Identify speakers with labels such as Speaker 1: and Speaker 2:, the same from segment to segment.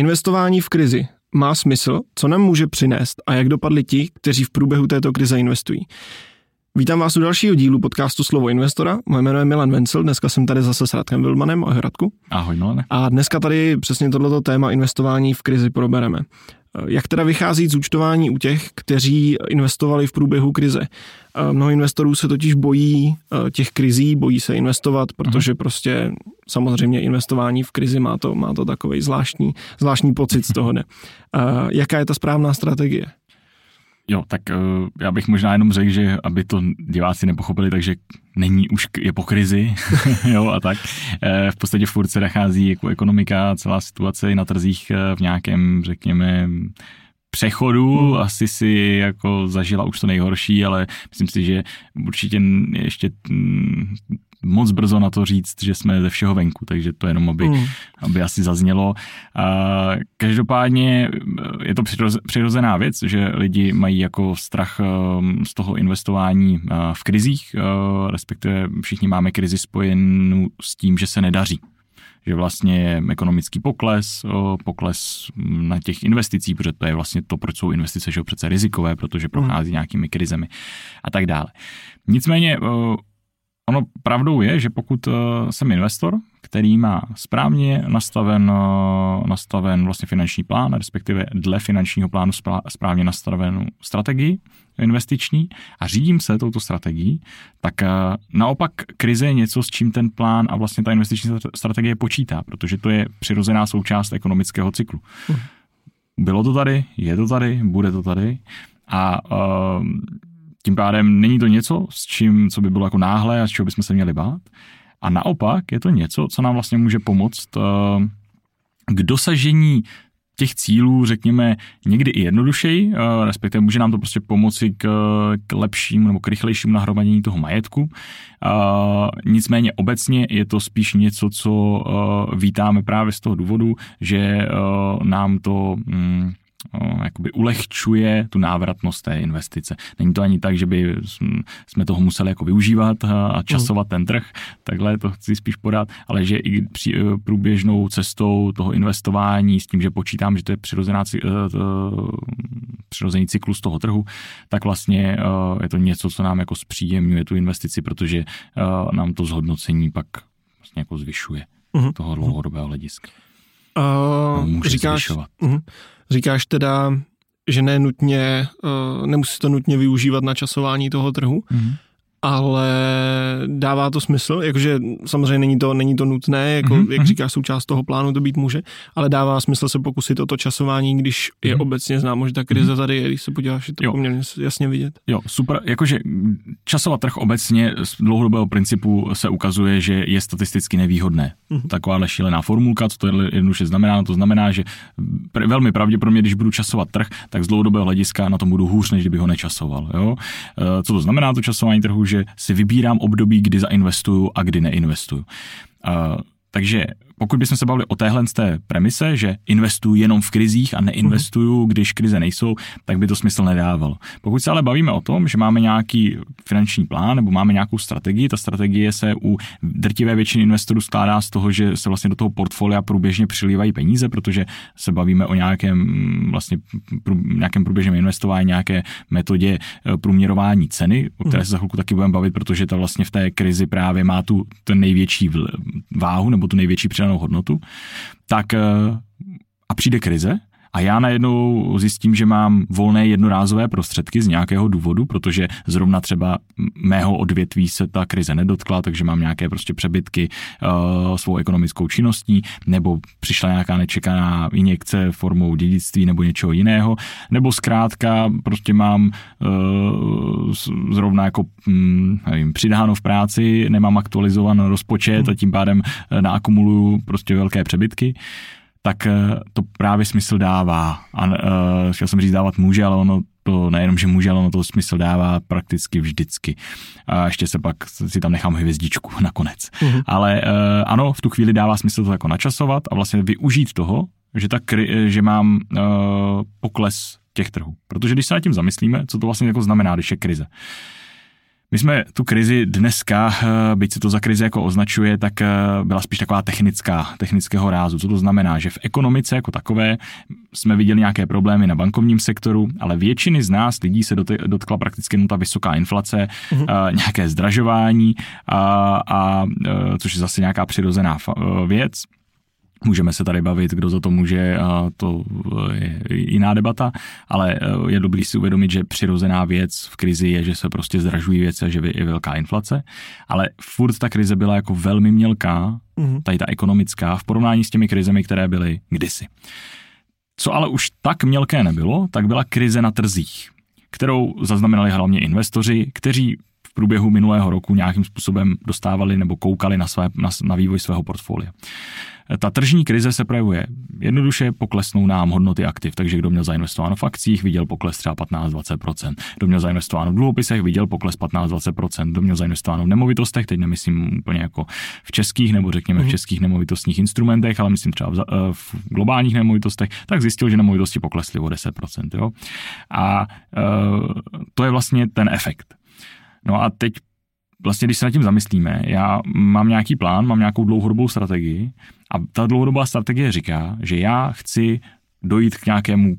Speaker 1: Investování v krizi má smysl, co nám může přinést a jak dopadli ti, kteří v průběhu této krize investují. Vítám vás u dalšího dílu podcastu Slovo investora. Moje jméno je Milan Vencel, dneska jsem tady zase s Radkem Vilmanem. Ahoj Radku.
Speaker 2: Ahoj Milane.
Speaker 1: A dneska tady přesně tohleto téma investování v krizi probereme. Jak teda vychází z účtování u těch, kteří investovali v průběhu krize? Mnoho investorů se totiž bojí eh, těch krizí, bojí se investovat, protože prostě samozřejmě investování v krizi má to, má to takový zvláštní, zvláštní pocit z toho. Ne? Jaká je ta správná strategie?
Speaker 2: Jo, tak uh, já bych možná jenom řekl, že aby to diváci nepochopili, takže není už, je po krizi, jo, a tak. E, v podstatě furt se nachází jako ekonomika, celá situace na trzích eh, v nějakém, řekněme, přechodu, hmm. asi si jako zažila už to nejhorší, ale myslím si, že určitě ještě moc brzo na to říct, že jsme ze všeho venku, takže to jenom, aby, mm. aby asi zaznělo. A každopádně eh, je to přirozená věc, že lidi mají jako strach eh, z toho investování eh, v krizích, respektive všichni máme krizi spojenou s tím, že se nedaří že vlastně je ekonomický pokles, pokles na těch investicích, protože to je vlastně to, proč jsou investice, že přece rizikové, protože prochází nějakými krizemi a tak dále. Nicméně Ono pravdou je, že pokud eh, jsem investor, který má správně nastaven, eh, nastaven vlastně finanční plán, respektive dle finančního plánu správně nastavenou strategii investiční a řídím se touto strategií, tak eh, naopak krize je něco, s čím ten plán a vlastně ta investiční strategie počítá, protože to je přirozená součást ekonomického cyklu. Hm. Bylo to tady, je to tady, bude to tady a uh, tím pádem není to něco, s čím, co by bylo jako náhle a z čeho bychom se měli bát. A naopak je to něco, co nám vlastně může pomoct eh, k dosažení těch cílů, řekněme, někdy i jednodušeji, eh, respektive může nám to prostě pomoci k, k lepšímu nebo k rychlejšímu nahromadění toho majetku. Nicméně obecně je to spíš něco, co eh, vítáme právě z toho důvodu, že nám to mm, jakoby ulehčuje tu návratnost té investice. Není to ani tak, že by jsme toho museli jako využívat a časovat ten trh, takhle to chci spíš podat, ale že i při, e, průběžnou cestou toho investování s tím, že počítám, že to je přirozená, e, přirozený cyklus toho trhu, tak vlastně e, je to něco, co nám jako zpříjemňuje tu investici, protože nám to zhodnocení pak vlastně jako zvyšuje uh-huh. toho dlouhodobého hlediska.
Speaker 1: Uh, může říkáš, uh-huh. Říkáš teda, že ne nutně, uh, nemusí to nutně využívat na časování toho trhu, mm-hmm ale dává to smysl, jakože samozřejmě není to, není to nutné, jako, mm-hmm. jak mhm. říkáš, součást toho plánu to být může, ale dává smysl se pokusit o to časování, když je mm-hmm. obecně známo, že ta krize mm-hmm. tady je, když se podíváš, je to jo. poměrně jasně vidět.
Speaker 2: Jo, super, jakože časovat trh obecně z dlouhodobého principu se ukazuje, že je statisticky nevýhodné. Mm-hmm. Taková šílená formulka, co to jednoduše znamená, no to znamená, že pr- velmi pravděpodobně, když budu časovat trh, tak z dlouhodobého hlediska na tom budu hůř, než kdyby ho nečasoval. Jo? E, co to znamená to časování trhu? Že si vybírám období, kdy zainvestuju a kdy neinvestuju. Uh, takže pokud bychom se bavili o téhle z té premise, že investuju jenom v krizích a neinvestuju, když krize nejsou, tak by to smysl nedávalo. Pokud se ale bavíme o tom, že máme nějaký finanční plán nebo máme nějakou strategii, ta strategie se u drtivé většiny investorů skládá z toho, že se vlastně do toho portfolia průběžně přilívají peníze, protože se bavíme o nějakém vlastně nějakém průběžném investování, nějaké metodě eh, průměrování ceny, o které se za chvilku taky budeme bavit, protože ta vlastně v té krizi právě má tu ten největší váhu nebo tu největší přidanou přidanou hodnotu, tak eh, a přijde krize, a já najednou zjistím, že mám volné jednorázové prostředky z nějakého důvodu, protože zrovna třeba mého odvětví se ta krize nedotkla, takže mám nějaké prostě přebytky uh, svou ekonomickou činností, nebo přišla nějaká nečekaná injekce formou dědictví nebo něčeho jiného, nebo zkrátka prostě mám uh, zrovna jako hm, nevím, přidáno v práci, nemám aktualizovaný rozpočet a tím pádem naakumuluju prostě velké přebytky tak eh, to právě smysl dává. A uh, chtěl jsem říct, dávat může, ale ono to nejenom, že může, ale ono to smysl dává prakticky vždycky. A ještě se pak si tam nechám hvězdičku nakonec. Mm-hmm. Ale uh, ano, v tu chvíli dává smysl to jako načasovat a vlastně využít toho, že, ta kri, že mám uh, pokles těch trhů. Protože když se nad tím zamyslíme, co to vlastně jako znamená, když je krize. My jsme tu krizi dneska, eh, byť se to za krizi jako označuje, tak eh, byla spíš taková technická, technického rázu. Co to znamená? Že v ekonomice jako takové jsme viděli nějaké problémy na bankovním sektoru, ale většiny z nás lidí se dotkla prakticky jenom ta vysoká inflace, uh-huh. nějaké zdražování, a, a, což je zase nějaká přirozená věc. Můžeme se tady bavit, kdo za to může, a to je jiná debata, ale e, je dobrý si uvědomit, že přirozená věc v krizi je, že se prostě zdražují věci a že je velká inflace, ale furt ta krize byla jako velmi mělká, mm-hmm. tady ta ekonomická, v porovnání s těmi krizemi, které byly kdysi. Co ale už tak mělké nebylo, tak byla krize na trzích, kterou zaznamenali hlavně investoři, kteří v průběhu minulého roku nějakým způsobem dostávali nebo koukali na, své, na, na vývoj svého portfolia. Ta tržní krize se projevuje jednoduše, poklesnou nám hodnoty aktiv, takže kdo měl zainvestováno v akcích, viděl pokles třeba 15-20%. Kdo měl zainvestováno v dluhopisech, viděl pokles 15-20%. Kdo měl zainvestováno v nemovitostech, teď nemyslím úplně jako v českých nebo řekněme v mhm. českých nemovitostních instrumentech, ale myslím třeba v, eh, v globálních nemovitostech, tak zjistil, že nemovitosti poklesly o 10%. Jo? A uh, to je vlastně ten efekt. No a teď vlastně, když se nad tím zamyslíme, já mám nějaký plán, mám nějakou dlouhodobou strategii a ta dlouhodobá strategie říká, že já chci dojít k nějakému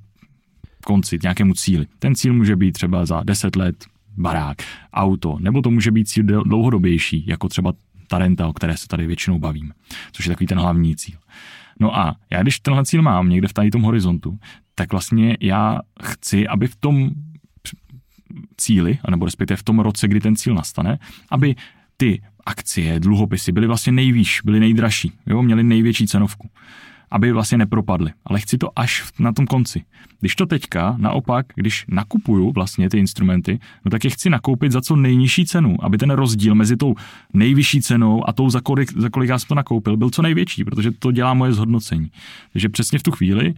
Speaker 2: konci, k nějakému cíli. Ten cíl může být třeba za 10 let barák, auto, nebo to může být cíl dlouhodobější, jako třeba ta renta, o které se tady většinou bavím, což je takový ten hlavní cíl. No a já když tenhle cíl mám někde v tady tom horizontu, tak vlastně já chci, aby v tom cíli, anebo respektive v tom roce, kdy ten cíl nastane, aby ty akcie, dluhopisy byly vlastně nejvýš, byly nejdražší, jo, měly největší cenovku aby vlastně nepropadly. Ale chci to až na tom konci. Když to teďka, naopak, když nakupuju vlastně ty instrumenty, no tak je chci nakoupit za co nejnižší cenu, aby ten rozdíl mezi tou nejvyšší cenou a tou, za kolik, za kolik já jsem to nakoupil, byl co největší, protože to dělá moje zhodnocení. Takže přesně v tu chvíli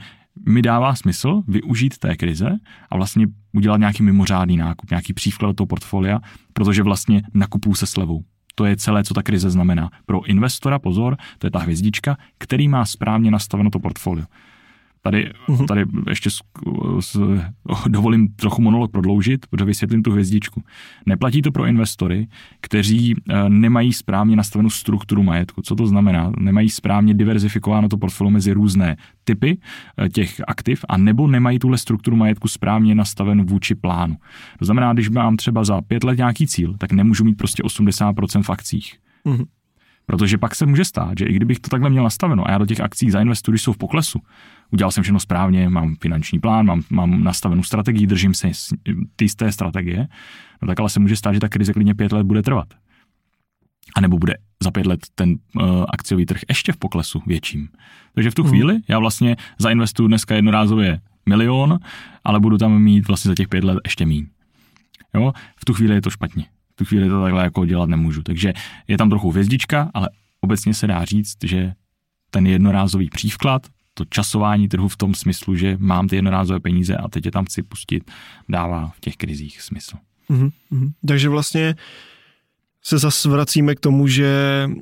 Speaker 2: mi dává smysl využít té krize a vlastně udělat nějaký mimořádný nákup, nějaký přívklad toho portfolia, protože vlastně nakupuju se slevou. To je celé, co ta krize znamená. Pro investora, pozor, to je ta hvězdička, který má správně nastaveno to portfolio. Tady, uh-huh. tady ještě s, s, dovolím trochu monolog prodloužit, protože vysvětlím tu hvězdičku. Neplatí to pro investory, kteří e, nemají správně nastavenou strukturu majetku. Co to znamená? Nemají správně diverzifikováno to portfolio mezi různé typy e, těch aktiv a nebo nemají tuhle strukturu majetku správně nastaven vůči plánu. To znamená, když mám třeba za pět let nějaký cíl, tak nemůžu mít prostě 80% v akcích. Uh-huh. Protože pak se může stát, že i kdybych to takhle měl nastaveno a já do těch akcí zainvestuji, když jsou v poklesu, udělal jsem všechno správně, mám finanční plán, mám, mám nastavenou strategii, držím se ty z té strategie, no tak ale se může stát, že ta krize klidně pět let bude trvat. A nebo bude za pět let ten uh, akciový trh ještě v poklesu větším. Takže v tu mm. chvíli já vlastně zainvestuju dneska jednorázově milion, ale budu tam mít vlastně za těch pět let ještě míň. Jo? V tu chvíli je to špatně. V tu chvíli to takhle jako dělat nemůžu. Takže je tam trochu hvězdička, ale obecně se dá říct, že ten jednorázový přívklad, to časování trhu v tom smyslu, že mám ty jednorázové peníze a teď je tam chci pustit, dává v těch krizích smysl.
Speaker 1: Mm-hmm. Takže vlastně se zase vracíme k tomu, že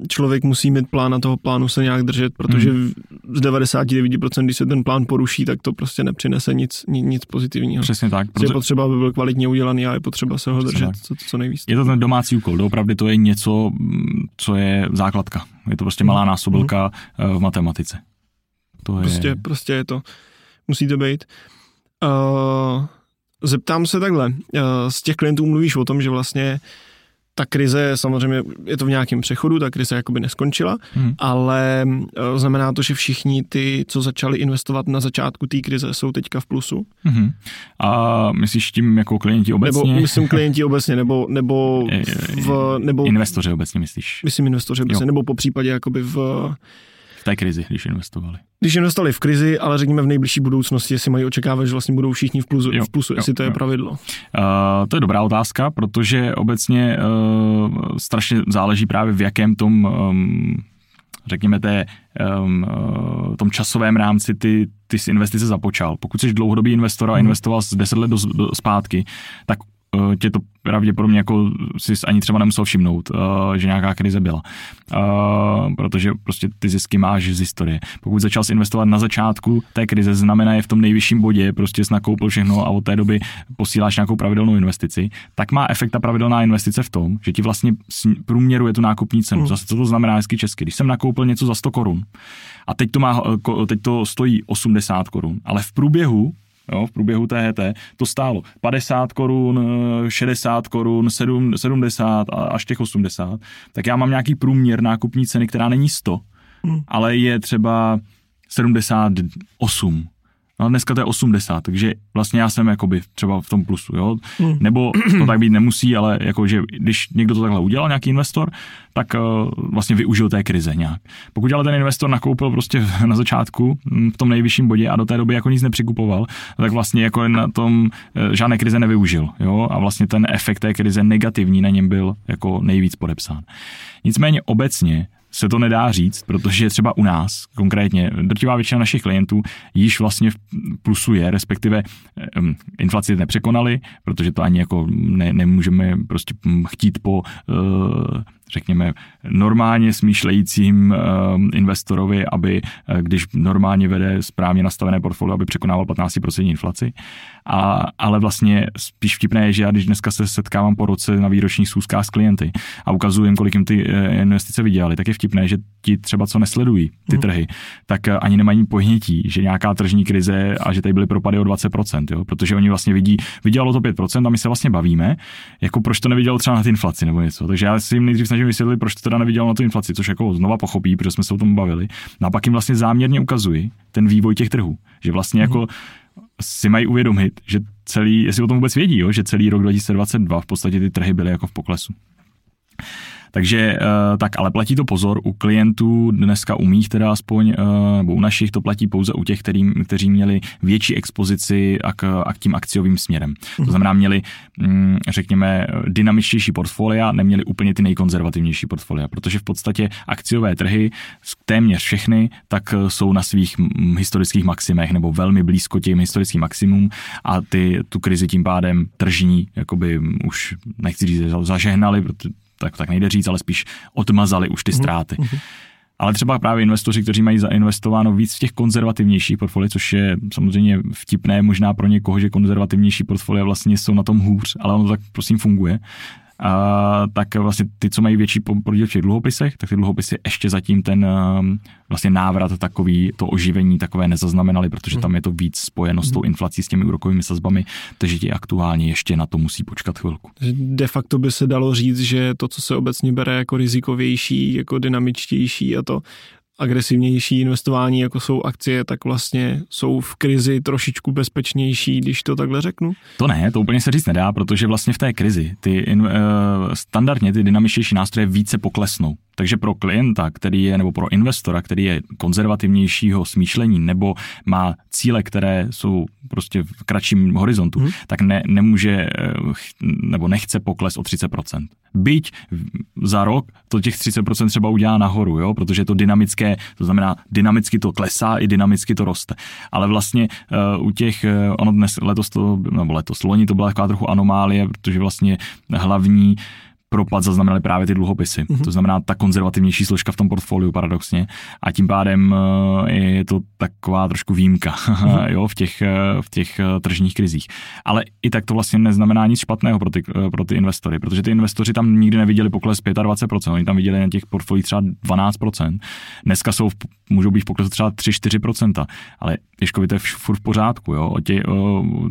Speaker 1: člověk musí mít plán a toho plánu se nějak držet, protože hmm. z 99%, když se ten plán poruší, tak to prostě nepřinese nic, nic pozitivního.
Speaker 2: Přesně tak.
Speaker 1: Protože... Je potřeba, aby byl kvalitně udělaný a je potřeba se ho držet co, co nejvíc.
Speaker 2: Je to ten domácí úkol, opravdu to je něco, co je základka. Je to prostě malá násobilka hmm. v matematice.
Speaker 1: To je... Prostě, prostě je to, musí to být. Uh, zeptám se takhle, uh, z těch klientů mluvíš o tom, že vlastně ta krize, samozřejmě je to v nějakém přechodu, ta krize jakoby neskončila, hmm. ale uh, znamená to, že všichni ty, co začali investovat na začátku té krize, jsou teďka v plusu.
Speaker 2: Hmm. A myslíš tím jako klienti obecně?
Speaker 1: Nebo myslím klienti obecně, nebo, nebo, v, nebo
Speaker 2: investoři obecně myslíš?
Speaker 1: Myslím investoři obecně, jo. nebo po případě jakoby v
Speaker 2: v té krizi, když investovali.
Speaker 1: Když investovali v krizi, ale řekněme v nejbližší budoucnosti, jestli mají očekávat, že vlastně budou všichni v plusu, jo, v plusu jo, jestli to jo. je pravidlo. Uh,
Speaker 2: to je dobrá otázka, protože obecně uh, strašně záleží právě v jakém tom um, řekněme, té, um, tom časovém rámci ty, ty investice započal. Pokud jsi dlouhodobý investor a hmm. investoval z 10 let do, do, zpátky, tak tě to pravděpodobně jako si ani třeba nemusel všimnout, uh, že nějaká krize byla. Uh, protože prostě ty zisky máš z historie. Pokud začal si investovat na začátku té krize, znamená je v tom nejvyšším bodě, prostě jsi nakoupil všechno a od té doby posíláš nějakou pravidelnou investici, tak má efekt ta pravidelná investice v tom, že ti vlastně průměruje tu nákupní cenu. Mm. Zase co to znamená hezky česky? Když jsem nakoupil něco za 100 korun a teď to, má, teď to stojí 80 korun, ale v průběhu jo, v průběhu THT, to stálo 50 korun, 60 korun, 70 až těch 80, tak já mám nějaký průměr nákupní ceny, která není 100, hmm. ale je třeba 78 No dneska to je 80, takže vlastně já jsem jakoby třeba v tom plusu, jo. Mm. Nebo to tak být nemusí, ale jakože když někdo to takhle udělal, nějaký investor, tak uh, vlastně využil té krize nějak. Pokud ale ten investor nakoupil prostě na začátku hm, v tom nejvyšším bodě a do té doby jako nic nepřikupoval, tak vlastně jako na tom uh, žádné krize nevyužil, jo. A vlastně ten efekt té krize negativní na něm byl jako nejvíc podepsán. Nicméně obecně se to nedá říct, protože třeba u nás konkrétně drtivá většina našich klientů již vlastně plusuje, respektive um, inflaci nepřekonali, protože to ani jako ne, nemůžeme prostě chtít po uh, řekněme, normálně smýšlejícím investorovi, aby, uh, když normálně vede správně nastavené portfolio, aby překonával 15% inflaci. A, ale vlastně spíš vtipné je, že já když dneska se setkávám po roce na výročních schůzkách s klienty a ukazuji jim, kolik jim ty uh, investice vydělali, tak je vtipné, že ti třeba, co nesledují ty mm. trhy, tak uh, ani nemají pohnití, že nějaká tržní krize a že tady byly propady o 20%, jo? protože oni vlastně vidí, vydělalo to 5% a my se vlastně bavíme, jako proč to nevidělo třeba na ty inflaci nebo něco. Takže já si jim nejdřív snažím vysvětlit, proč to teda neviděl na tu inflaci, což jako znova pochopí, protože jsme se o tom bavili. No a pak jim vlastně záměrně ukazuji ten vývoj těch trhů, že vlastně jako si mají uvědomit, že celý, jestli o tom vůbec vědí, jo, že celý rok 2022 v podstatě ty trhy byly jako v poklesu. Takže eh, tak, ale platí to pozor u klientů, dneska u mých teda aspoň, eh, nebo u našich to platí pouze u těch, který, kteří měli větší expozici a k, a k tím akciovým směrem. To mhm. znamená, měli, mm, řekněme, dynamičtější portfolia, neměli úplně ty nejkonzervativnější portfolia, protože v podstatě akciové trhy, téměř všechny, tak eh, jsou na svých historických maximech nebo velmi blízko těm historickým maximum a ty tu krizi tím pádem tržní, jakoby už nechci říct, zažehnali, protože tak, tak nejde říct, ale spíš odmazali už ty mhm, ztráty. Mm-hmm. Ale třeba právě investoři, kteří mají zainvestováno víc v těch konzervativnějších portfoliích, což je samozřejmě vtipné možná pro někoho, že konzervativnější portfolia vlastně jsou na tom hůř, ale ono tak prosím funguje, tak vlastně ty, co mají větší podíl v těch dluhopisech, tak ty dluhopisy ještě zatím ten um, vlastně návrat takový, to oživení takové nezaznamenali, protože tam je to víc spojeno s tou inflací, s těmi úrokovými sazbami, takže ti aktuálně ještě na to musí počkat chvilku.
Speaker 1: De facto by se dalo říct, že to, co se obecně bere jako rizikovější, jako dynamičtější a to agresivnější investování, jako jsou akcie, tak vlastně jsou v krizi trošičku bezpečnější, když to takhle řeknu?
Speaker 2: To ne, to úplně se říct nedá, protože vlastně v té krizi ty in, uh, standardně ty dynamičtější nástroje více poklesnou. Takže pro klienta, který je, nebo pro investora, který je konzervativnějšího smýšlení nebo má cíle, které jsou prostě v kratším horizontu, hmm. tak ne, nemůže eh, nebo nechce pokles o 30%. Byť za rok to těch 30% třeba udělá nahoru, jo? protože je to dynamické, to znamená dynamicky to klesá i dynamicky to roste. Ale vlastně uh, u těch, uh, ono dnes letos to, nebo letos, loni to byla taková trochu anomálie, protože vlastně hlavní propad zaznamenali právě ty dluhopisy. Mm-hmm. To znamená ta konzervativnější složka v tom portfoliu paradoxně a tím pádem eh, je to taková trošku výjimka mm-hmm. jo, v, těch, eh, v těch eh, tržních krizích. Ale i tak to vlastně neznamená nic špatného pro ty, pro ty investory, protože ty investoři tam nikdy neviděli pokles 25%, oni tam viděli na těch portfoliích třeba 12%. Dneska jsou, můžou být v poklesu třeba 3-4%, ale Ježkovi to je furt v pořádku, jo? Tě,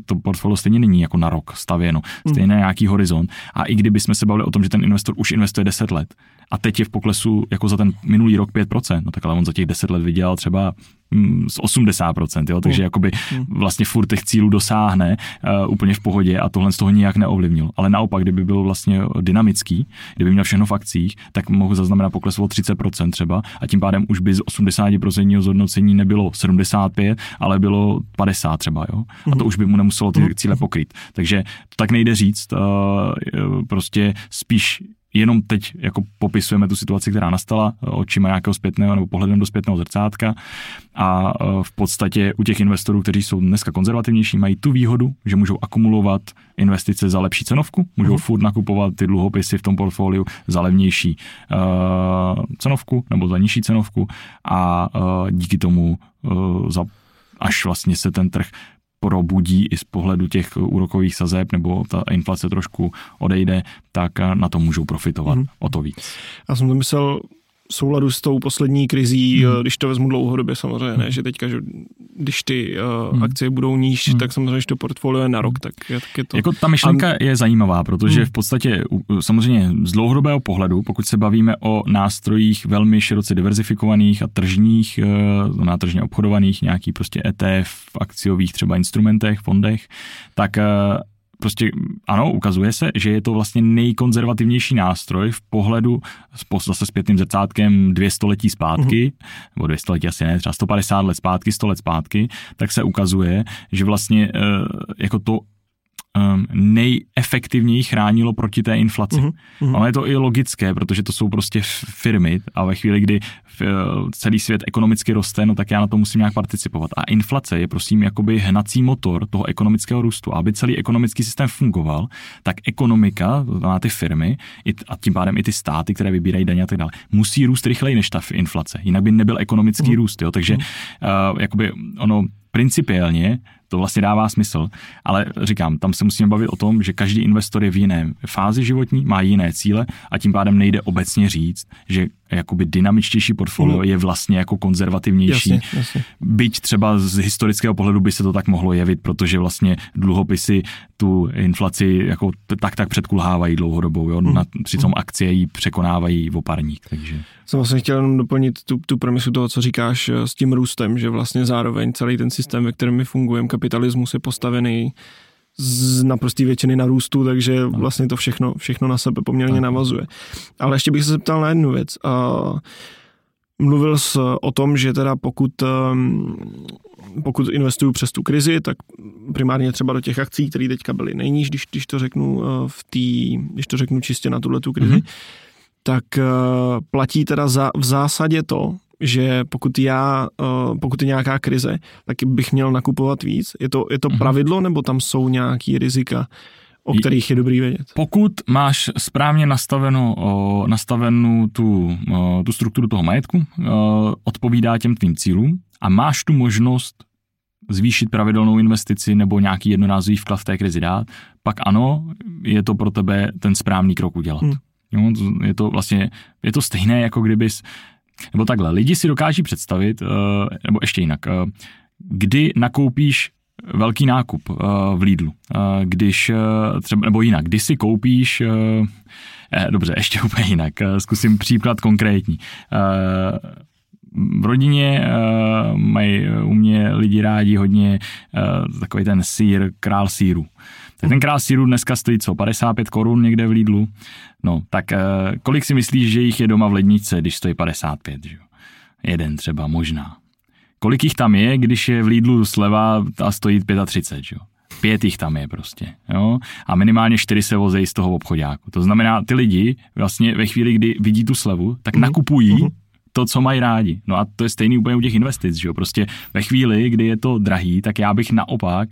Speaker 2: to portfolio stejně není jako na rok stavěno, stejně na nějaký horizont. A i kdyby jsme se bavili o tom, že ten investor už investuje 10 let a teď je v poklesu jako za ten minulý rok 5%, no tak ale on za těch 10 let vydělal třeba mm, z 80%, jo, takže mm. jakoby mm. vlastně furt těch cílů dosáhne uh, úplně v pohodě a tohle z toho nijak neovlivnil. Ale naopak, kdyby byl vlastně dynamický, kdyby měl všechno v akcích, tak mohl zaznamenat pokles o 30% třeba a tím pádem už by z 80% zhodnocení nebylo 75, ale bylo 50 třeba, jo. A to mm. už by mu nemuselo ty cíle pokryt. Takže to tak nejde říct, uh, prostě spíš jenom teď jako popisujeme tu situaci, která nastala očima nějakého zpětného nebo pohledem do zpětného zrcátka a e, v podstatě u těch investorů, kteří jsou dneska konzervativnější, mají tu výhodu, že můžou akumulovat investice za lepší cenovku, můžou uh-huh. furt nakupovat ty dluhopisy v tom portfoliu za levnější uh, cenovku nebo za nižší cenovku a uh, díky tomu uh, za až vlastně se ten trh probudí i z pohledu těch úrokových sazeb nebo ta inflace trošku odejde, tak na to můžou profitovat mm-hmm. o to víc.
Speaker 1: Já jsem to myslel souladu s tou poslední krizí, hmm. když to vezmu dlouhodobě samozřejmě, ne, hmm. že teďka, že když ty uh, hmm. akcie budou níž, hmm. tak samozřejmě, že to portfolio je na rok, tak je, tak je to...
Speaker 2: Jako ta myšlenka A... je zajímavá, protože hmm. v podstatě samozřejmě z dlouhodobého pohledu, pokud se bavíme o nástrojích velmi široce diverzifikovaných a tržních, uh, na tržně obchodovaných, nějaký prostě ETF, akciových třeba instrumentech, fondech, tak uh, prostě ano, ukazuje se, že je to vlastně nejkonzervativnější nástroj v pohledu zase zpětným zrcátkem dvě století zpátky, mm-hmm. nebo dvě století asi ne, třeba 150 let zpátky, 100 let zpátky, tak se ukazuje, že vlastně eh, jako to um, nejefektivněji chránilo proti té inflaci. Mm-hmm. Ono je to i logické, protože to jsou prostě firmy a ve chvíli, kdy eh, celý svět ekonomicky roste, no tak já na to musím nějak participovat. A inflace je prosím jakoby hnací motor toho ekonomického růstu. Aby celý ekonomický systém fungoval, tak ekonomika, to znamená ty firmy a tím pádem i ty státy, které vybírají daně a tak dále, musí růst rychleji než ta inflace. Jinak by nebyl ekonomický mm. růst. Jo? Takže mm. uh, jakoby ono principiálně to vlastně dává smysl, ale říkám, tam se musíme bavit o tom, že každý investor je v jiné fázi životní, má jiné cíle a tím pádem nejde obecně říct, že jakoby dynamičtější portfolio mm. je vlastně jako konzervativnější. Jasně, jasně. Byť třeba z historického pohledu by se to tak mohlo jevit, protože vlastně dluhopisy tu inflaci jako tak tak předkulhávají dlouhodobou, jo? Mm. Na, přitom akcie ji překonávají v oparník. Takže.
Speaker 1: Jsem vlastně chtěl jenom doplnit tu, tu premisu toho, co říkáš eh, s tím růstem, že vlastně zároveň celý ten systém, ve kterém my fungujeme, kapitalismus je postavený z naprosté většiny na růstu, takže vlastně to všechno, všechno na sebe poměrně navazuje. Ale ještě bych se zeptal na jednu věc. Mluvil jsi o tom, že teda pokud, um, pokud investuju přes tu krizi, tak primárně třeba do těch akcí, které teďka byly nejníž, když, když to řeknu uh, v tý, když to řeknu čistě na tuhle tu krizi, mm-hmm. tak uh, platí teda za, v zásadě to, že pokud já, uh, pokud je nějaká krize, tak bych měl nakupovat víc. Je to, je to mm-hmm. pravidlo, nebo tam jsou nějaký rizika? o kterých je dobrý vědět.
Speaker 2: Pokud máš správně nastaveno, o, nastavenou tu, o, tu strukturu toho majetku, odpovídá těm tvým cílům a máš tu možnost zvýšit pravidelnou investici nebo nějaký jednorázový vklad v té krizi dát, pak ano, je to pro tebe ten správný krok udělat. Hmm. Jo, je to vlastně, je to stejné, jako kdybys nebo takhle, lidi si dokáží představit, eh, nebo ještě jinak, eh, kdy nakoupíš velký nákup eh, v Lidlu, když třeba, nebo jinak, kdy si koupíš, dobře, ještě úplně jinak, zkusím příklad konkrétní. V rodině mají u mě lidi rádi hodně takový ten sír, král síru. Tak ten král síru dneska stojí co, 55 korun někde v Lidlu? No, tak eh, kolik si myslíš, že jich je doma v lednice, když stojí 55, že? Jeden třeba, možná. Kolik jich tam je, když je v Lidlu sleva a stojí 35, že? Pět jich tam je prostě, jo? A minimálně čtyři se vozejí z toho obchodáku. To znamená, ty lidi vlastně ve chvíli, kdy vidí tu slevu, tak mm-hmm. nakupují mm-hmm to, co mají rádi. No a to je stejný úplně u těch investic, že jo? Prostě ve chvíli, kdy je to drahý, tak já bych naopak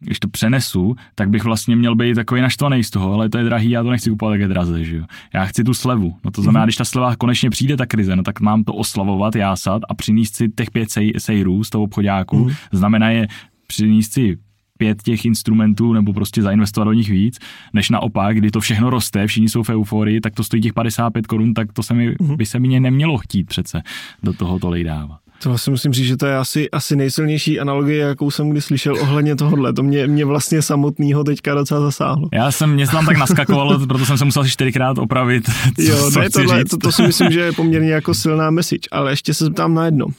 Speaker 2: když to přenesu, tak bych vlastně měl být takový naštvaný z toho, ale to je drahý, já to nechci kupovat také draze, že jo. Já chci tu slevu. No to znamená, mm-hmm. když ta sleva konečně přijde, ta krize, no tak mám to oslavovat, jásat a přinést si těch pět sej, sejrů z toho obchodáku. Mm-hmm. Znamená je přinést si pět těch instrumentů nebo prostě zainvestovat do nich víc, než naopak, kdy to všechno roste, všichni jsou v euforii, tak to stojí těch 55 korun, tak to se mi, mm-hmm. by se mě nemělo chtít přece do toho tolik dávat.
Speaker 1: To si musím říct, že to je asi, asi nejsilnější analogie, jakou jsem kdy slyšel ohledně tohohle. To mě, mě vlastně samotného teďka docela zasáhlo.
Speaker 2: Já jsem mě tam tak naskakoval, proto jsem se musel asi čtyřikrát opravit. Co, jo, co ne,
Speaker 1: tohle, to, to, si myslím, že je poměrně jako silná message, ale ještě se zeptám na jedno. Uh,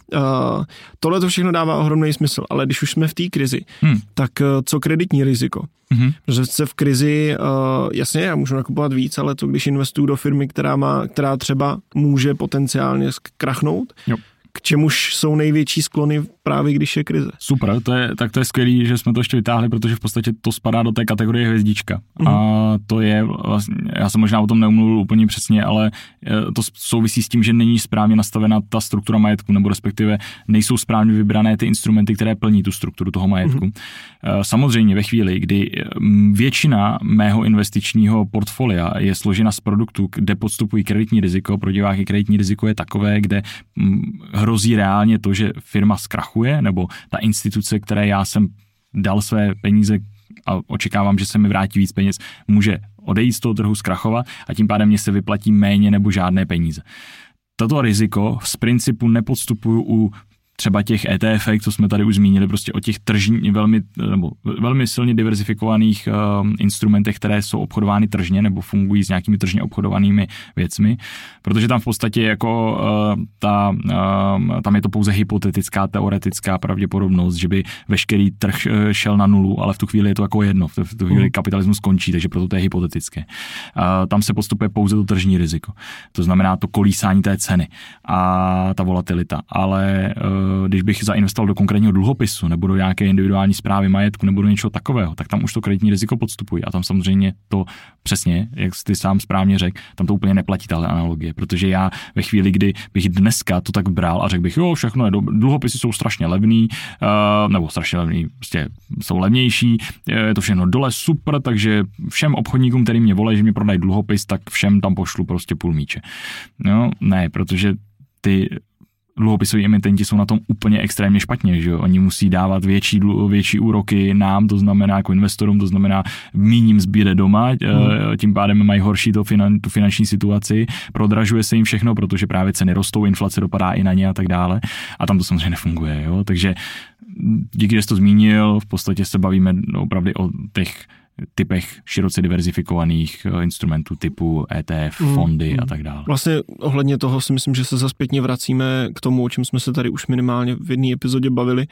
Speaker 1: tohle to všechno dává ohromný smysl, ale když už jsme v té krizi, hmm. tak uh, co kreditní riziko? Mm-hmm. Protože se v krizi, uh, jasně, já můžu nakupovat víc, ale to když investuju do firmy, která, má, která třeba může potenciálně krachnout, jo k čemuž jsou největší sklony právě když je krize.
Speaker 2: Super, to je, tak to je skvělé, že jsme to ještě vytáhli, protože v podstatě to spadá do té kategorie hvězdička. Mm. A to je vlastně, já jsem možná o tom neumluvil úplně přesně, ale e, to souvisí s tím, že není správně nastavena ta struktura majetku, nebo respektive nejsou správně vybrané ty instrumenty, které plní tu strukturu toho majetku. Mm. Samozřejmě ve chvíli, kdy většina mého investičního portfolia je složena z produktů, kde podstupují kreditní riziko, pro diváky kreditní riziko je takové, kde hrozí reálně to, že firma zkrachuje, nebo ta instituce, které já jsem dal své peníze a očekávám, že se mi vrátí víc peněz, může odejít z toho trhu, zkrachovat a tím pádem mě se vyplatí méně nebo žádné peníze. Toto riziko z principu nepodstupuju u třeba těch ETF, co jsme tady už zmínili, prostě o těch tržní, velmi, nebo velmi silně diverzifikovaných uh, instrumentech, které jsou obchodovány tržně nebo fungují s nějakými tržně obchodovanými věcmi, protože tam v podstatě jako uh, ta, uh, tam je to pouze hypotetická, teoretická pravděpodobnost, že by veškerý trh šel na nulu, ale v tu chvíli je to jako jedno, v tu, v tu chvíli mm. kapitalismus skončí, takže proto to je hypotetické. Uh, tam se postupuje pouze to tržní riziko. To znamená to kolísání té ceny a ta volatilita, ale uh, když bych zainvestoval do konkrétního dluhopisu nebo do nějaké individuální zprávy majetku nebo do něčeho takového, tak tam už to kreditní riziko podstupují. A tam samozřejmě to přesně, jak jsi sám správně řekl, tam to úplně neplatí tahle analogie, protože já ve chvíli, kdy bych dneska to tak bral a řekl bych, jo, všechno je, do, dluhopisy jsou strašně levný, uh, nebo strašně levný, prostě jsou levnější, je to všechno dole super, takže všem obchodníkům, který mě volají, že mi prodají dluhopis, tak všem tam pošlu prostě půl míče. No, ne, protože ty dluhopisoví emitenti jsou na tom úplně extrémně špatně, že jo? Oni musí dávat větší, větší úroky nám, to znamená jako investorům, to znamená míním zbíre doma, hmm. tím pádem mají horší to finan, tu finanční situaci, prodražuje se jim všechno, protože právě ceny rostou, inflace dopadá i na ně a tak dále. A tam to samozřejmě nefunguje, jo? Takže díky, že jsi to zmínil, v podstatě se bavíme opravdu o těch typech široce diverzifikovaných eh, instrumentů typu ETF, mm, fondy mm. a tak dále.
Speaker 1: Vlastně ohledně toho si myslím, že se zaspětně vracíme k tomu, o čem jsme se tady už minimálně v jedné epizodě bavili,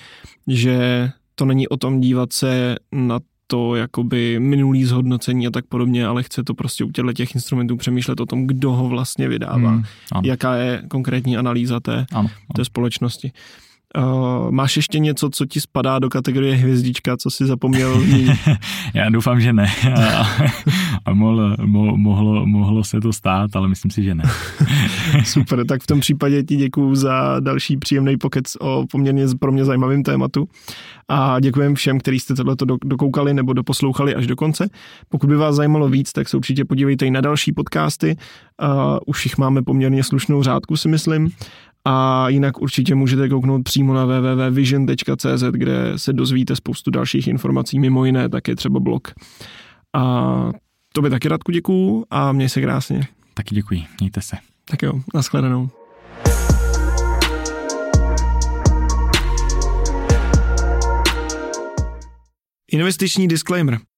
Speaker 1: že to není o tom dívat se na to jakoby minulý zhodnocení a tak podobně, ale chce to prostě u těchto těch instrumentů přemýšlet o tom, kdo ho vlastně vydává, mm, jaká je konkrétní analýza té, ano, ano. té společnosti. Uh, máš ještě něco, co ti spadá do kategorie hvězdička, co jsi zapomněl
Speaker 2: Já doufám, že ne. A mohlo, mo, mohlo, mohlo se to stát, ale myslím si, že ne.
Speaker 1: Super, tak v tom případě ti děkuju za další příjemný pokec o poměrně pro mě zajímavém tématu. A děkujem všem, kteří jste tohle dokoukali nebo doposlouchali až do konce. Pokud by vás zajímalo víc, tak se určitě podívejte i na další podcasty. Uh, už jich máme poměrně slušnou řádku, si myslím. A jinak určitě můžete kouknout přímo na www.vision.cz, kde se dozvíte spoustu dalších informací, mimo jiné také třeba blog. A to by taky Radku děkuju a měj se krásně.
Speaker 2: Taky děkuji, mějte se.
Speaker 1: Tak jo, nashledanou. Investiční disclaimer.